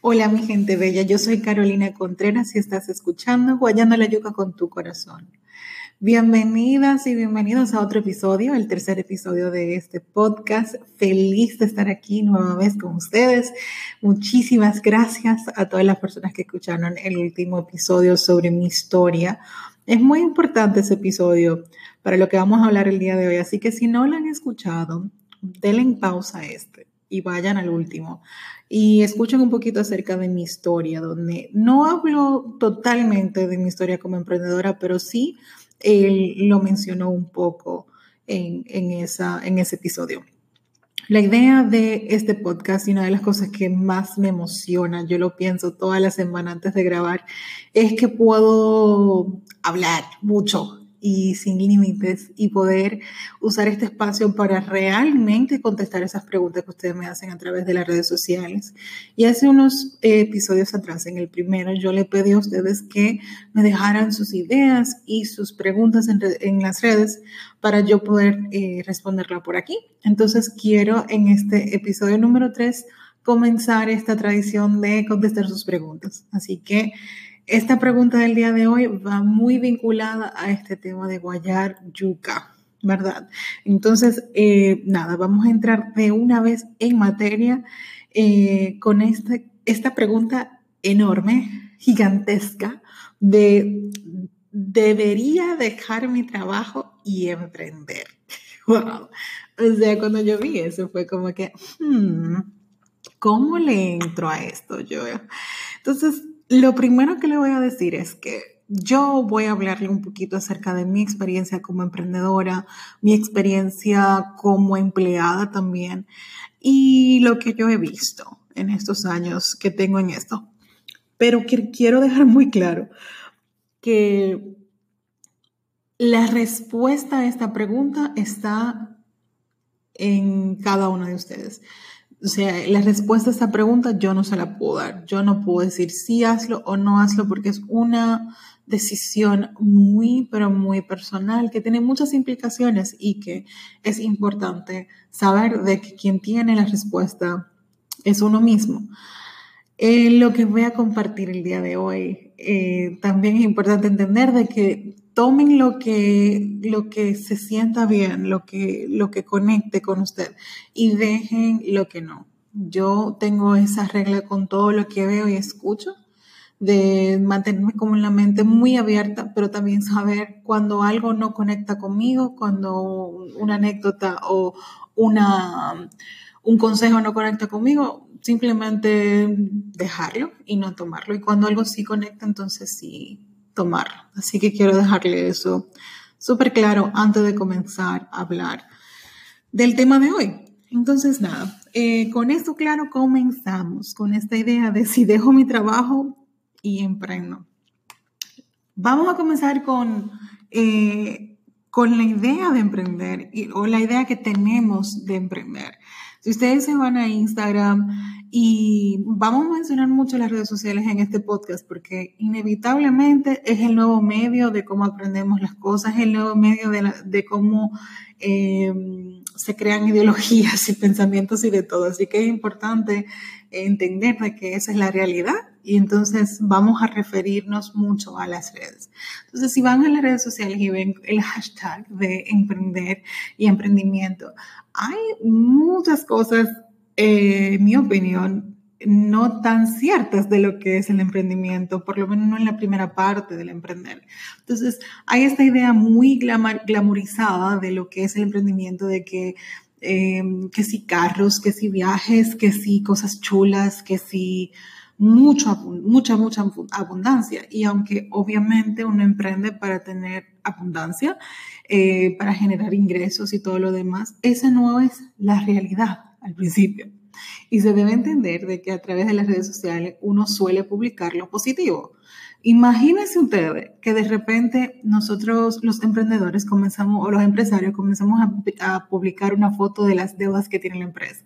Hola mi gente bella, yo soy Carolina Contreras y estás escuchando Guayando la Yuca con tu corazón. Bienvenidas y bienvenidos a otro episodio, el tercer episodio de este podcast. Feliz de estar aquí nueva vez con ustedes. Muchísimas gracias a todas las personas que escucharon el último episodio sobre mi historia. Es muy importante ese episodio para lo que vamos a hablar el día de hoy, así que si no lo han escuchado, denle en pausa a este y vayan al último y escuchen un poquito acerca de mi historia, donde no hablo totalmente de mi historia como emprendedora, pero sí él lo mencionó un poco en, esa, en ese episodio. La idea de este podcast y una de las cosas que más me emociona, yo lo pienso toda la semana antes de grabar, es que puedo hablar mucho y sin límites y poder usar este espacio para realmente contestar esas preguntas que ustedes me hacen a través de las redes sociales. Y hace unos episodios atrás, en el primero, yo le pedí a ustedes que me dejaran sus ideas y sus preguntas en, las redes para yo poder eh, responderla por aquí. Entonces quiero en este episodio número 3 comenzar esta tradición de contestar sus preguntas. Así que esta pregunta del día de hoy va muy vinculada a este tema de guayar yuca, ¿verdad? Entonces, eh, nada, vamos a entrar de una vez en materia eh, con esta, esta pregunta enorme, gigantesca, de debería dejar mi trabajo y emprender. Wow. O sea, cuando yo vi eso fue como que, hmm, ¿cómo le entro a esto yo? Entonces, lo primero que le voy a decir es que yo voy a hablarle un poquito acerca de mi experiencia como emprendedora, mi experiencia como empleada también y lo que yo he visto en estos años que tengo en esto. Pero quiero dejar muy claro que la respuesta a esta pregunta está en cada uno de ustedes. O sea, la respuesta a esta pregunta yo no se la puedo dar. Yo no puedo decir sí hazlo o no hazlo porque es una decisión muy, pero muy personal que tiene muchas implicaciones y que es importante saber de que quien tiene la respuesta es uno mismo. Eh, lo que voy a compartir el día de hoy, eh, también es importante entender de que tomen lo que, lo que se sienta bien, lo que, lo que conecte con usted y dejen lo que no. Yo tengo esa regla con todo lo que veo y escucho de mantenerme como en la mente muy abierta, pero también saber cuando algo no conecta conmigo, cuando una anécdota o una, un consejo no conecta conmigo, simplemente dejarlo y no tomarlo. Y cuando algo sí conecta, entonces sí tomar. Así que quiero dejarle eso súper claro antes de comenzar a hablar del tema de hoy. Entonces, nada, eh, con esto claro comenzamos con esta idea de si dejo mi trabajo y emprendo. Vamos a comenzar con, eh, con la idea de emprender o la idea que tenemos de emprender. Si ustedes se van a Instagram y vamos a mencionar mucho las redes sociales en este podcast porque inevitablemente es el nuevo medio de cómo aprendemos las cosas, el nuevo medio de, de cómo eh, se crean ideologías y pensamientos y de todo. Así que es importante entender que esa es la realidad y entonces vamos a referirnos mucho a las redes. Entonces, si van a las redes sociales y ven el hashtag de emprender y emprendimiento, hay muchas cosas, eh, en mi opinión, no tan ciertas de lo que es el emprendimiento, por lo menos no en la primera parte del emprender. Entonces, hay esta idea muy glamorizada de lo que es el emprendimiento, de que Em, que si carros, que si viajes, que si cosas chulas, que si mucho, mucha, mucha abundancia. Y aunque obviamente uno emprende para tener abundancia, eh, para generar ingresos y todo lo demás, esa no es la realidad al principio. Y se debe entender de que a través de las redes sociales uno suele publicar lo positivo. Imagínense ustedes que de repente nosotros los emprendedores comenzamos o los empresarios comenzamos a, publicar una foto de las deudas que tiene la empresa.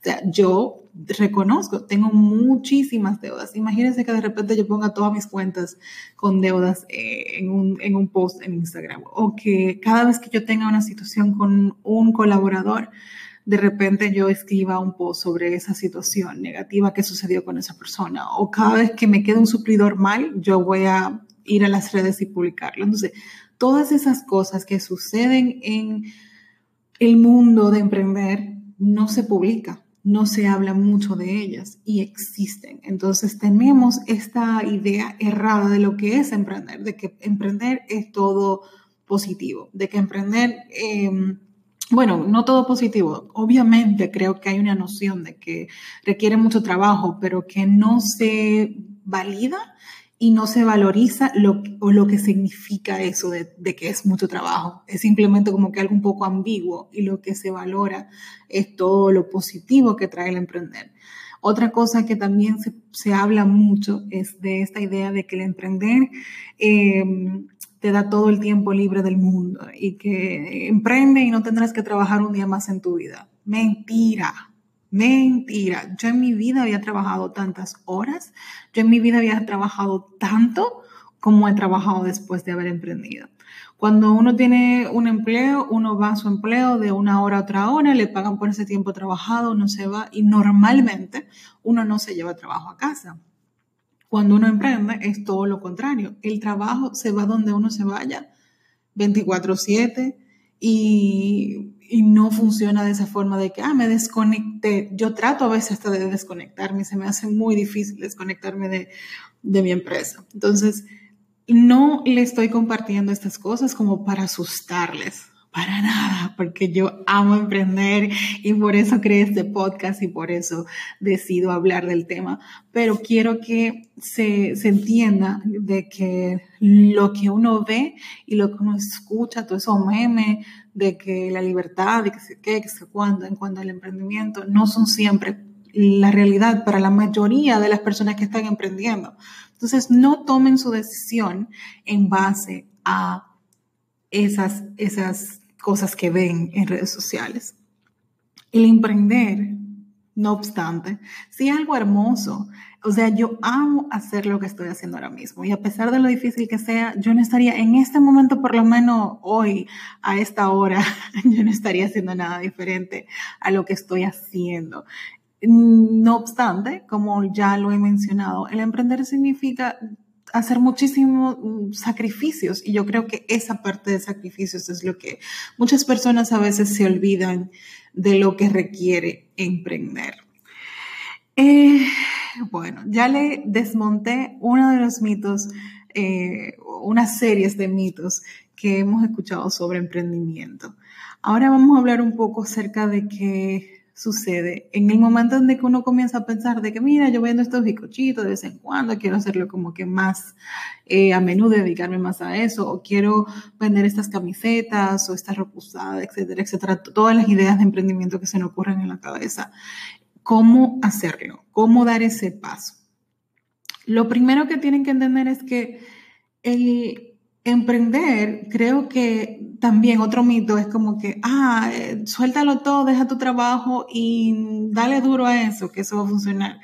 O sea, yo reconozco, tengo muchísimas deudas. Imagínense que de repente yo ponga todas mis cuentas con deudas eh, en, un, en un post en Instagram o que cada vez que yo tenga una situación con un colaborador, de repente yo escriba un post sobre esa situación negativa que sucedió con esa persona o cada vez que me quede un suplidor mal, yo voy a ir a las redes y publicarlo. Entonces, todas esas cosas que suceden en el mundo de emprender no se publica, no se habla mucho de ellas y existen. Entonces tenemos esta idea errada de lo que es emprender, de que emprender es todo positivo, de que emprender, em, bueno, no todo positivo. Obviamente creo que hay una noción de que requiere mucho trabajo, pero que no se valida y no se valoriza lo, o lo que significa eso de, que es mucho trabajo. Es simplemente como que algo un poco ambiguo y lo que se valora es todo lo positivo que trae el emprender. Otra cosa que también se, habla mucho es de esta idea de que el emprender em, te da todo el tiempo libre del mundo y que emprende y no tendrás que trabajar un día más en tu vida. Mentira, Mentira, yo en mi vida había trabajado tantas horas, yo en mi vida había trabajado tanto como he trabajado después de haber emprendido. Cuando uno tiene un empleo, uno va a su empleo de una hora a otra hora, le pagan por ese tiempo trabajado, uno se va y normalmente uno no se lleva trabajo a casa. Cuando uno emprende es todo lo contrario. El trabajo se va donde uno se vaya, 24/7 y y no funciona de esa forma de que, ah, me desconecté. Yo trato a veces hasta de desconectarme, se me hace muy difícil desconectarme de, de mi empresa. Entonces, no le estoy compartiendo estas cosas como para asustarles, para nada, porque yo amo emprender y por eso creé este podcast y por eso decido hablar del tema. Pero quiero que se, se entienda de que lo que uno ve y lo que uno escucha, todo eso meme de que la libertad y que se qué, que se cuándo, en cuanto al emprendimiento, no son siempre la realidad para la mayoría de las personas que están emprendiendo. Entonces, no tomen su decisión en base a esas, esas cosas que ven en redes sociales. El emprender, no obstante, sí es algo hermoso. O sea, yo amo hacer lo que estoy haciendo ahora mismo y a pesar de lo difícil que sea, yo no estaría en este momento, por lo menos hoy, a esta hora, yo no estaría haciendo nada diferente a lo que estoy haciendo. No obstante, como ya lo he mencionado, el emprender significa hacer muchísimos mm, sacrificios y yo creo que esa parte de sacrificios es lo que muchas personas a veces se olvidan de lo que requiere emprender. Eh, bueno, ya le desmonté uno de los mitos, eh, unas series de mitos que hemos escuchado sobre emprendimiento. Ahora vamos a hablar un poco acerca de que sucede en el momento en que uno comienza a pensar de que, mira, yo vendo estos bizcochitos de vez en cuando, quiero hacerlo como que más eh, a menudo, dedicarme más a eso, o quiero vender estas camisetas o estas ropusadas, etcétera, etcétera, todas las ideas de emprendimiento que se me ocurren en la cabeza. ¿Cómo hacerlo? ¿Cómo dar ese paso? Lo primero que tienen que entender es que el emprender, creo que también otro mito es como que, ah, eh, suéltalo todo, deja tu trabajo y dale duro a eso, que eso va a funcionar.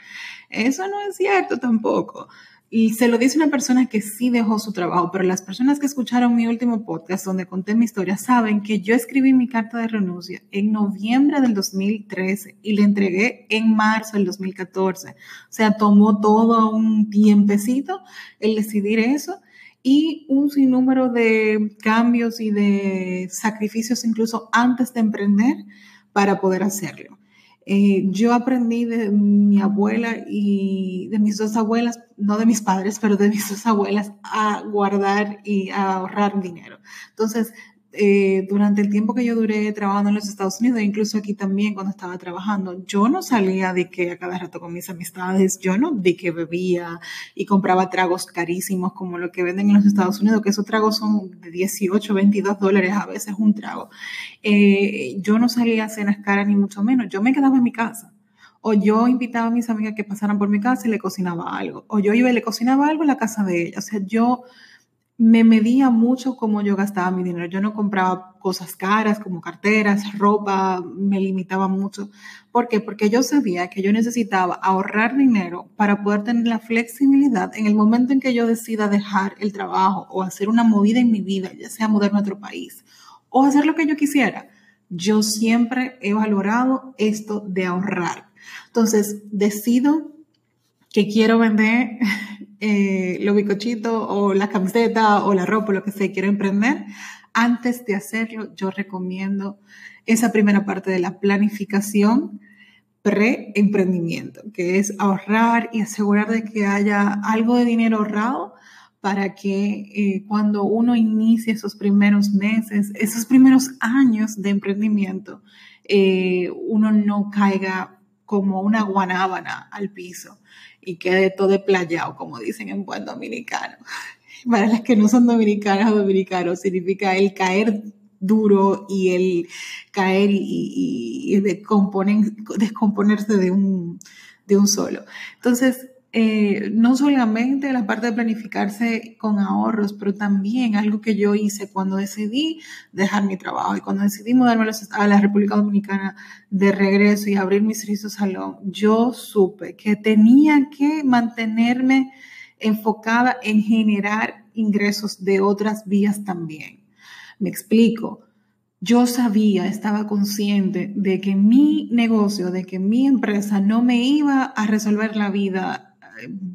Eso no es cierto tampoco. Y se lo dice una persona que sí dejó su trabajo, pero las personas que escucharon mi último podcast donde conté mi historia saben que yo escribí mi carta de renuncia en noviembre del 2013 y le entregué en marzo del 2014. O sea, tomó todo un tiempecito el decidir eso y un sinnúmero de cambios y de sacrificios incluso antes de emprender para poder hacerlo. Eh, yo aprendí de mi abuela y de mis dos abuelas, no de mis padres, pero de mis dos abuelas, a guardar y a ahorrar dinero. Entonces, eh, durante el tiempo que yo duré trabajando en los Estados Unidos, incluso aquí también cuando estaba trabajando, yo no salía de que a cada rato con mis amistades, yo no di que bebía y compraba tragos carísimos como lo que venden en los Estados Unidos, que esos tragos son de 18, 22 dólares a veces un trago. Eh, yo no salía a cenas caras ni mucho menos, yo me quedaba en mi casa. O yo invitaba a mis amigas que pasaran por mi casa y le cocinaba algo. O yo iba y le cocinaba algo en la casa de ella. O sea, yo me medía mucho cómo yo gastaba mi dinero. Yo no compraba cosas caras como carteras, ropa, me limitaba mucho. ¿Por qué? Porque yo sabía que yo necesitaba ahorrar dinero para poder tener la flexibilidad en el momento en que yo decida dejar el trabajo o hacer una movida en mi vida, ya sea mudarme a otro país o hacer lo que yo quisiera. Yo siempre he valorado esto de ahorrar. Entonces, decido que quiero vender eh, los bicochitos o la camiseta o la ropa, lo que sea, quiero emprender, antes de hacerlo, yo recomiendo esa primera parte de la planificación pre-emprendimiento, que es ahorrar y asegurar de que haya algo de dinero ahorrado para que eh, cuando uno inicie esos primeros meses, esos primeros años de emprendimiento, eh, uno no caiga como una guanábana al piso y quede todo desplayado, como dicen en buen dominicano. Para las que no son dominicanas o dominicanos, significa el caer duro y el caer y, y, descomponerse de un, de un solo. Entonces, eh, no solamente la parte de planificarse con ahorros, pero también algo que yo hice cuando decidí dejar mi trabajo y cuando decidí mudarme a la República Dominicana de regreso y abrir mi servicio salón, yo supe que tenía que mantenerme enfocada en generar ingresos de otras vías también. Me explico. Yo sabía, estaba consciente de que mi negocio, de que mi empresa no me iba a resolver la vida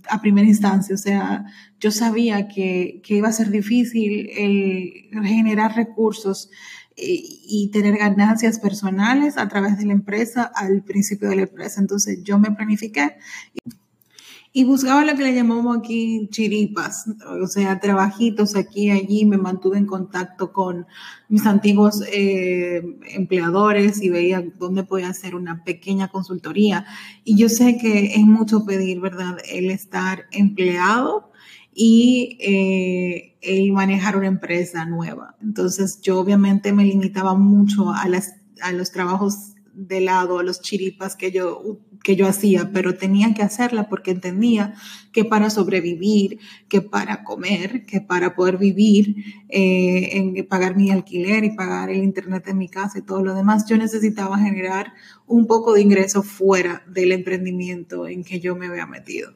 a primera instancia. O sea, yo sabía que, iba a ser difícil el generar recursos eh, y tener ganancias personales a través de la empresa al principio de la empresa. Entonces yo me planifiqué y buscaba lo que le llamamos aquí chiripas, o sea, trabajitos aquí y allí, me mantuve en contacto con mis antiguos eh, empleadores y veía dónde podía hacer una pequeña consultoría. Y yo sé que es mucho pedir, ¿verdad? El estar empleado y eh, el manejar una empresa nueva. Entonces yo obviamente me limitaba mucho a, las, a los trabajos de lado a los chiripas que yo, que yo hacía, pero tenía que hacerla porque entendía que para sobrevivir, que para comer, que para poder vivir, eh, en pagar mi alquiler y pagar el internet de mi casa y todo lo demás, yo necesitaba generar un poco de ingreso fuera del emprendimiento en que yo me había metido.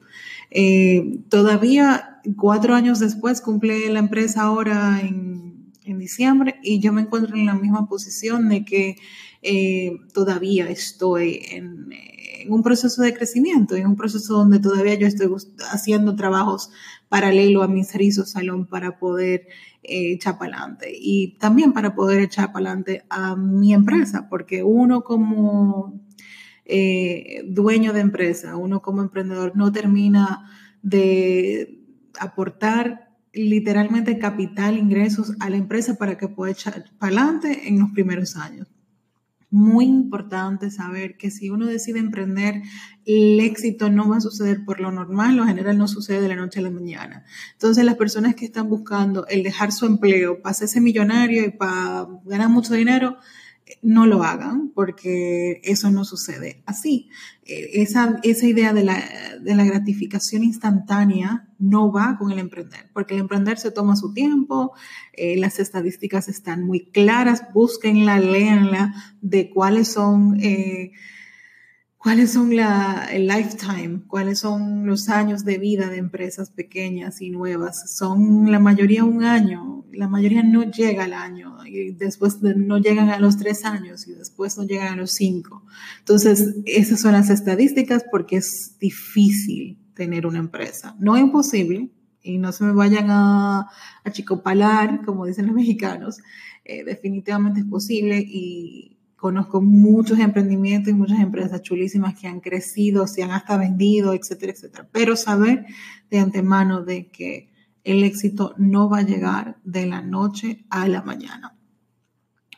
Eh, todavía cuatro años después cumple la empresa ahora en, en diciembre y yo me encuentro en la misma posición de que eh, todavía estoy en, un proceso de crecimiento, en un proceso donde todavía yo estoy haciendo trabajos paralelo a mi servicio salón para poder eh, echar para adelante y también para poder echar para adelante a mi empresa, porque uno como eh, dueño de empresa, uno como emprendedor no termina de aportar literalmente capital, ingresos a la empresa para que pueda echar para adelante en los primeros años muy importante saber que si uno decide emprender, el éxito no va a suceder por lo normal, lo general no sucede de la noche a la mañana. Entonces las personas que están buscando el dejar su empleo para hacerse millonario y para ganar mucho dinero, no lo hagan porque eso no sucede así. Eh, esa, esa idea de la, de la, gratificación instantánea no va con el emprender, porque el emprender se toma su tiempo, eh, las estadísticas están muy claras, búsquenla, léanla de cuáles son... Eh, cuáles son la, el lifetime, cuáles son los años de vida de empresas pequeñas y nuevas. Son la mayoría un año, la mayoría no llega al año y después no llegan a los tres años y después no llegan a los cinco. Entonces, esas son las estadísticas porque es difícil tener una empresa. No es imposible y no se me vayan a, a chicopalar, como dicen los mexicanos. Eh, definitivamente es posible y Conozco muchos emprendimientos y muchas empresas chulísimas que han crecido, se han hasta vendido, etcétera, etcétera. Pero saber de antemano de que el éxito no va a llegar de la noche a la mañana.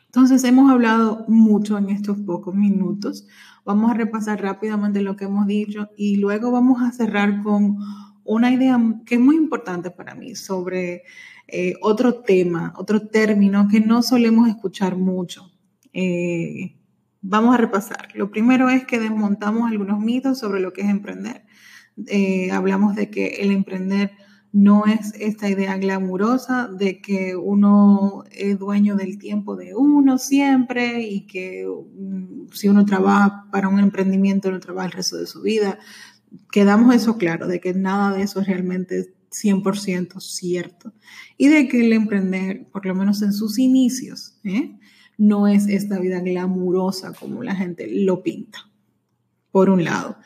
Entonces, hemos hablado mucho en estos pocos minutos. Vamos a repasar rápidamente lo que hemos dicho y luego vamos a cerrar con una idea que es muy importante para mí sobre eh, otro tema, otro término que no solemos escuchar mucho eh, vamos a repasar. Lo primero es que desmontamos algunos mitos sobre lo que es emprender. Eh, hablamos de que el emprender no es esta idea glamurosa de que uno es dueño del tiempo de uno siempre y que mm, si uno trabaja para un emprendimiento no trabaja el resto de su vida. Quedamos eso claro, de que nada de eso es realmente 100% cierto. Y de que el emprender, por lo menos en sus inicios, ¿eh? no es esta vida glamurosa como la gente lo pinta, por un lado.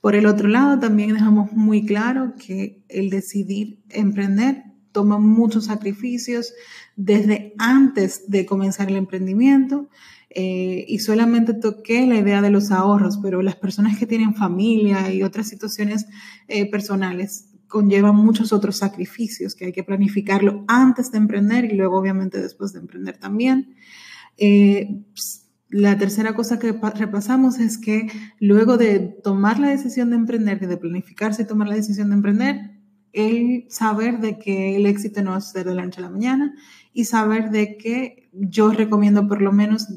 Por el otro lado, también dejamos muy claro que el decidir emprender toma muchos sacrificios desde antes de comenzar el emprendimiento. Eh, y solamente toqué la idea de los ahorros, pero las personas que tienen familia y otras situaciones eh, personales conllevan muchos otros sacrificios que hay que planificarlo antes de emprender y luego obviamente después de emprender también. Eh, la tercera cosa que repasamos es que luego de tomar la decisión de emprender, de planificarse y tomar la decisión de emprender, el saber de que el éxito no ser de la noche a la mañana y saber de que yo recomiendo por lo menos,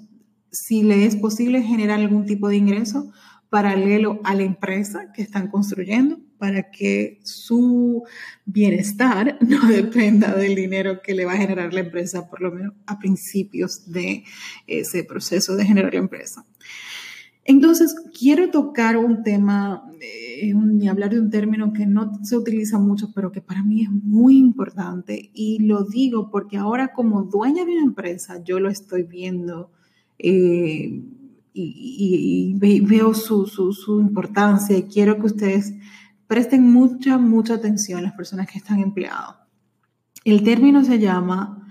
si le es posible, generar algún tipo de ingreso paralelo a la empresa que están construyendo para que su bienestar no dependa del dinero que le va a generar la empresa, por lo menos a principios de ese proceso de generar la empresa. Entonces, quiero tocar un tema eh, y hablar de un término que no se utiliza mucho, pero que para mí es muy importante. Y lo digo porque ahora como dueña de una empresa, yo lo estoy viendo. Eh, y, veo su, su, importancia y quiero que ustedes presten mucha, mucha atención las personas que están empleados. El término se llama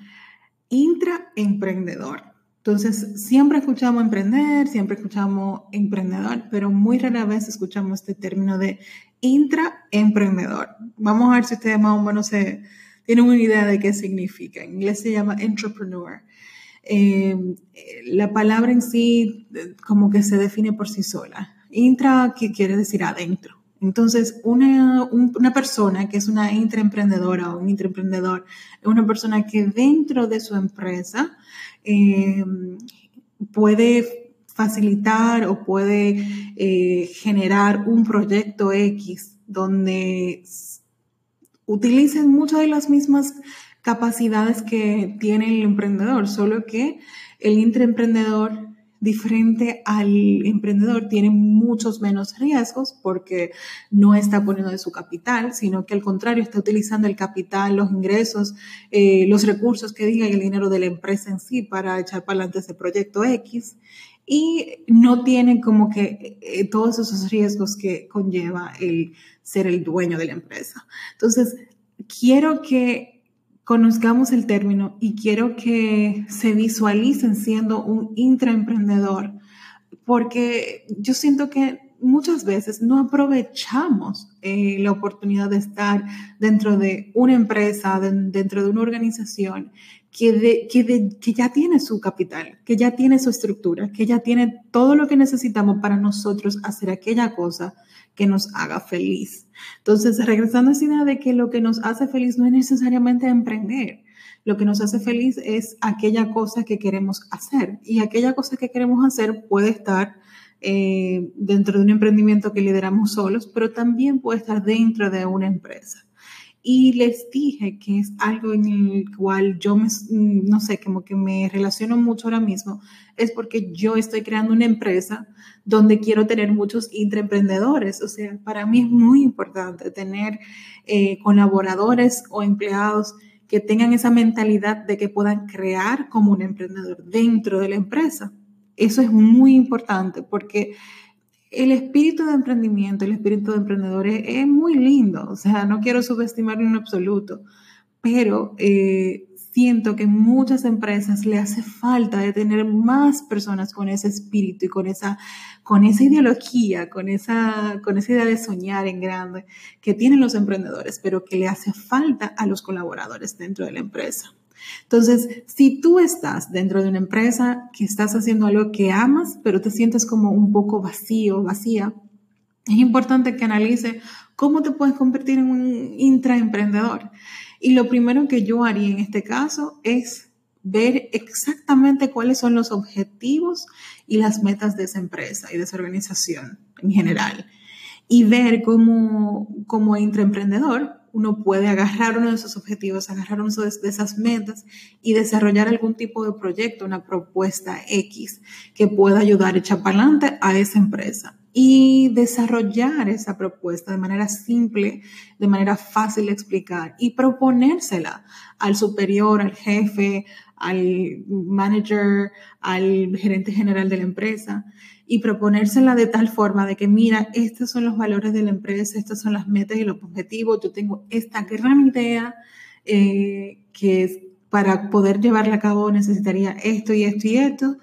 intraemprendedor. Entonces, siempre escuchamos emprender, siempre escuchamos emprendedor, pero muy rara vez escuchamos este término de intraemprendedor. Vamos a ver si ustedes más o menos tienen una idea de qué significa. En inglés se llama entrepreneur. Eh, la palabra en sí como que se define por sí sola. Intra, que quiere decir adentro. Entonces, una, una, persona que es una intraemprendedora o un intraemprendedor es una persona que dentro de su empresa eh, puede facilitar o puede eh, generar un proyecto X donde utilicen muchas de las mismas capacidades que tiene el emprendedor, solo que el intraemprendedor diferente al emprendedor tiene muchos menos riesgos porque no está poniendo de su capital, sino que al contrario está utilizando el capital, los ingresos, eh, los recursos que diga y el dinero de la empresa en sí para echar para adelante ese proyecto X y no tiene como que eh, todos esos riesgos que conlleva el ser el dueño de la empresa. Entonces, quiero que conozcamos el término y quiero que se visualicen siendo un intraemprendedor, porque yo siento que muchas veces no aprovechamos eh, la oportunidad de estar dentro de una empresa, dentro de una organización que, que ya tiene su capital, que ya tiene su estructura, que ya tiene todo lo que necesitamos para nosotros hacer aquella cosa que nos haga feliz. Entonces, regresando a esa idea de que lo que nos hace feliz no es necesariamente emprender. Lo que nos hace feliz es aquella cosa que queremos hacer. Y aquella cosa que queremos hacer puede estar eh, dentro de un emprendimiento que lideramos solos, pero también puede estar dentro de una empresa. Y les dije que es algo en el cual yo, me, no sé, como que me relaciono mucho ahora mismo, es porque yo estoy creando una empresa donde quiero tener muchos intraemprendedores. O sea, para mí es muy importante tener eh, colaboradores o empleados que tengan esa mentalidad de que puedan crear como un emprendedor dentro de la empresa. Eso es muy importante porque el espíritu de emprendimiento, el espíritu de emprendedores es, muy lindo, o sea, no quiero subestimarlo en absoluto, pero eh, siento que muchas empresas le hace falta de tener más personas con ese espíritu y con esa, con esa ideología, con esa, con esa idea de soñar en grande que tienen los emprendedores, pero que le hace falta a los colaboradores dentro de la empresa. Entonces, si tú estás dentro de una empresa que estás haciendo algo que amas, pero te sientes como un poco vacío, vacía, es importante que analice cómo te puedes convertir en un intraemprendedor. Y lo primero que yo haría en este caso es ver exactamente cuáles son los objetivos y las metas de esa empresa y de esa organización en general. Y ver cómo, como intraemprendedor uno puede agarrar uno de esos objetivos, agarrar uno de esas metas y desarrollar algún tipo de proyecto, una propuesta X que pueda ayudar a echar para adelante a esa empresa y desarrollar esa propuesta de manera simple, de manera fácil de explicar y proponérsela al superior, al jefe, al manager, al gerente general de la empresa y proponérsela de tal forma de que, mira, estos son los valores de la empresa, estas son las metas y los objetivos, yo tengo esta gran idea eh, que para poder llevarla a cabo necesitaría esto y esto y esto,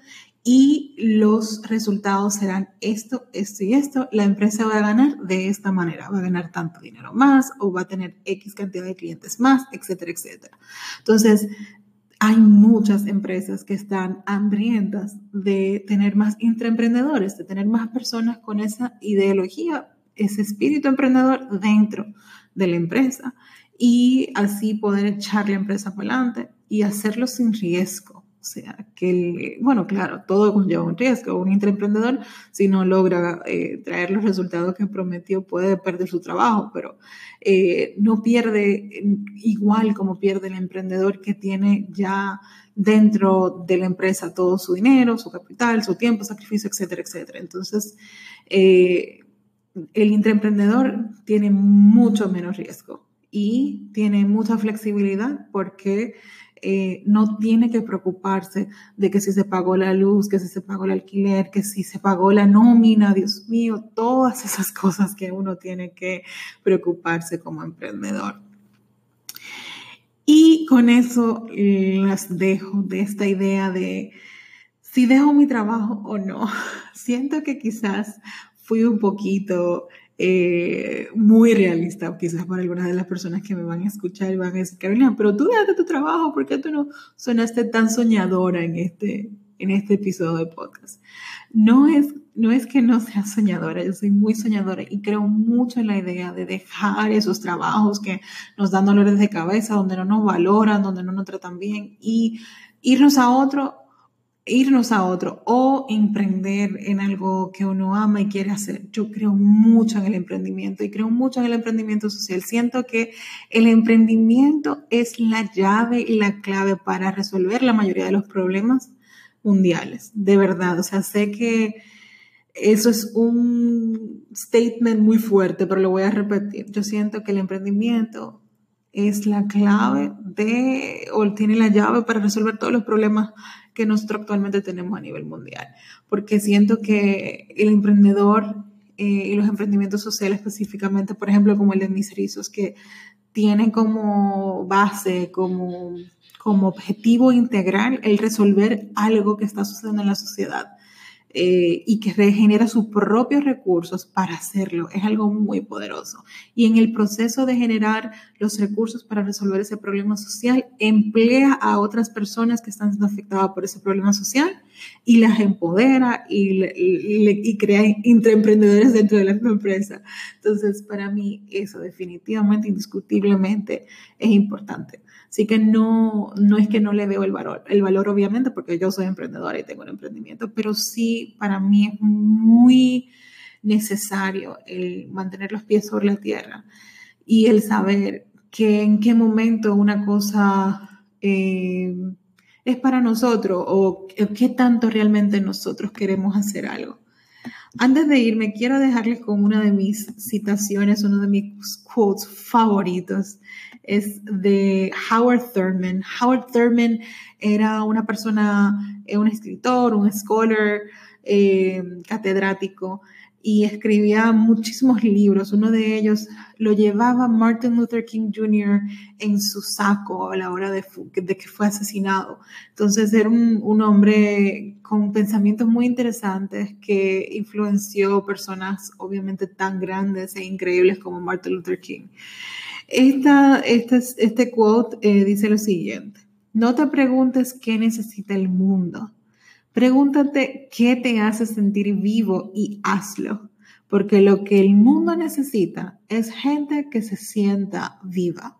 y los resultados serán esto, esto y esto. La empresa va a ganar de esta manera, va a ganar tanto dinero más o va a tener X cantidad de clientes más, etcétera, etcétera. Entonces, hay muchas empresas que están hambrientas de tener más intraemprendedores, de tener más personas con esa ideología, ese espíritu emprendedor dentro de la empresa y así poder echar la empresa para adelante y hacerlo sin riesgo. Sea, que, bueno, claro, todo conlleva un riesgo. Un intraemprendedor, si no logra eh, traer los resultados que prometió, puede perder su trabajo, pero eh, no pierde igual como pierde el emprendedor que tiene ya dentro de la empresa todo su dinero, su capital, su tiempo, sacrificio, etcétera, etcétera. Entonces, eh, el intraemprendedor tiene mucho menos riesgo y tiene mucha flexibilidad porque eh, no tiene que preocuparse de que si se pagó la luz, que si se pagó el alquiler, que si se pagó la nómina, Dios mío, todas esas cosas que uno tiene que preocuparse como emprendedor. Y con eso las dejo de esta idea de si dejo mi trabajo o no. Siento que quizás fui un poquito eh, muy realista, quizás para algunas de las personas que me van a escuchar y van a decir, Carolina, pero tú dejaste tu trabajo, ¿por qué tú no sonaste tan soñadora en este, en este episodio de podcast? No es, no es que no sea soñadora, yo soy muy soñadora y creo mucho en la idea de dejar esos trabajos que nos dan dolores de cabeza, donde no nos valoran, donde no nos tratan bien y irnos a otro irnos a otro o emprender en algo que uno ama y quiere hacer. Yo creo mucho en el emprendimiento y creo mucho en el emprendimiento social. Siento que el emprendimiento es la llave y la clave para resolver la mayoría de los problemas mundiales, de verdad. O sea, sé que eso es un statement muy fuerte, pero lo voy a repetir. Yo siento que el emprendimiento es la clave de, o tiene la llave para resolver todos los problemas que nosotros actualmente tenemos a nivel mundial, porque siento que el emprendedor eh, y los emprendimientos sociales específicamente, por ejemplo, como el de mis rizos, que tienen como base, como, como objetivo integral el resolver algo que está sucediendo en la sociedad eh, y que regenera sus propios recursos para hacerlo. Es algo muy poderoso. Y en el proceso de generar los recursos para resolver ese problema social, emplea a otras personas que están siendo afectadas por ese problema social y las empodera y, y, crea intraemprendedores dentro de la empresa. Entonces, para mí, eso definitivamente, indiscutiblemente, es importante. Así que no, no es que no le veo el valor, el valor obviamente porque yo soy emprendedora y tengo un emprendimiento, pero sí para mí es muy necesario el mantener los pies sobre la tierra y el saber que en qué momento una cosa eh, es para nosotros o qué tanto realmente nosotros queremos hacer algo. Antes de irme, quiero dejarles con una de mis citaciones, uno de mis quotes favoritos es de Howard Thurman. Howard Thurman era una persona, eh, un escritor, un scholar, eh, catedrático, y escribía muchísimos libros. Uno de ellos lo llevaba Martin Luther King Jr. en su saco a la hora de, que fue asesinado. Entonces era un, un, hombre con pensamientos muy interesantes que influenció personas obviamente tan grandes e increíbles como Martin Luther King. Esta, este, este quote eh, dice lo siguiente, no te preguntes qué necesita el mundo, pregúntate qué te hace sentir vivo y hazlo, porque lo que el mundo necesita es gente que se sienta viva.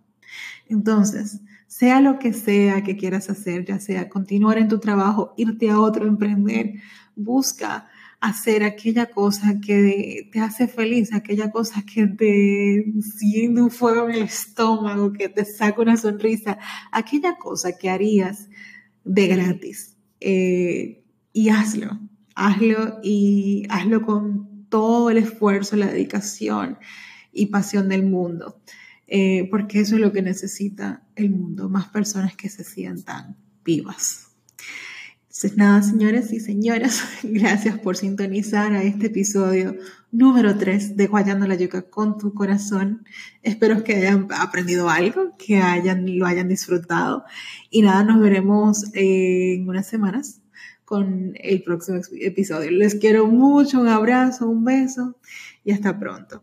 Entonces, sea lo que sea que quieras hacer, ya sea continuar en tu trabajo, irte a otro, emprender, busca hacer aquella cosa que te hace feliz, aquella cosa que te siente un fuego en el estómago, que te saca una sonrisa, aquella cosa que harías de gratis. Eh, y hazlo, hazlo y hazlo con todo el esfuerzo, la dedicación y pasión del mundo, eh, porque eso es lo que necesita el mundo, más personas que se sientan vivas. Entonces, nada, señores y señoras, gracias por sintonizar a este episodio número 3 de Guayando la Yuca con tu corazón. Espero que hayan aprendido algo, que hayan, lo hayan disfrutado. Y nada, nos veremos en unas semanas con el próximo episodio. Les quiero mucho, un abrazo, un beso y hasta pronto.